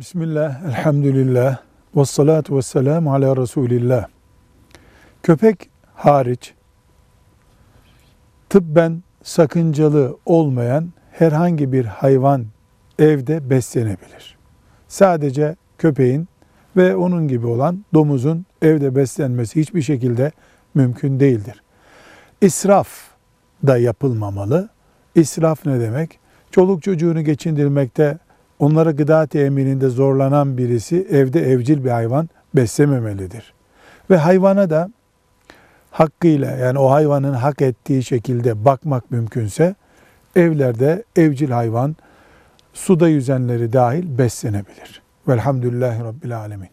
Bismillah, elhamdülillah, ve salatu ve selamu ala Resulillah. Köpek hariç, tıbben sakıncalı olmayan herhangi bir hayvan evde beslenebilir. Sadece köpeğin ve onun gibi olan domuzun evde beslenmesi hiçbir şekilde mümkün değildir. İsraf da yapılmamalı. İsraf ne demek? Çoluk çocuğunu geçindirmekte onlara gıda temininde zorlanan birisi evde evcil bir hayvan beslememelidir. Ve hayvana da hakkıyla yani o hayvanın hak ettiği şekilde bakmak mümkünse evlerde evcil hayvan suda yüzenleri dahil beslenebilir. Velhamdülillahi Rabbil Alemin.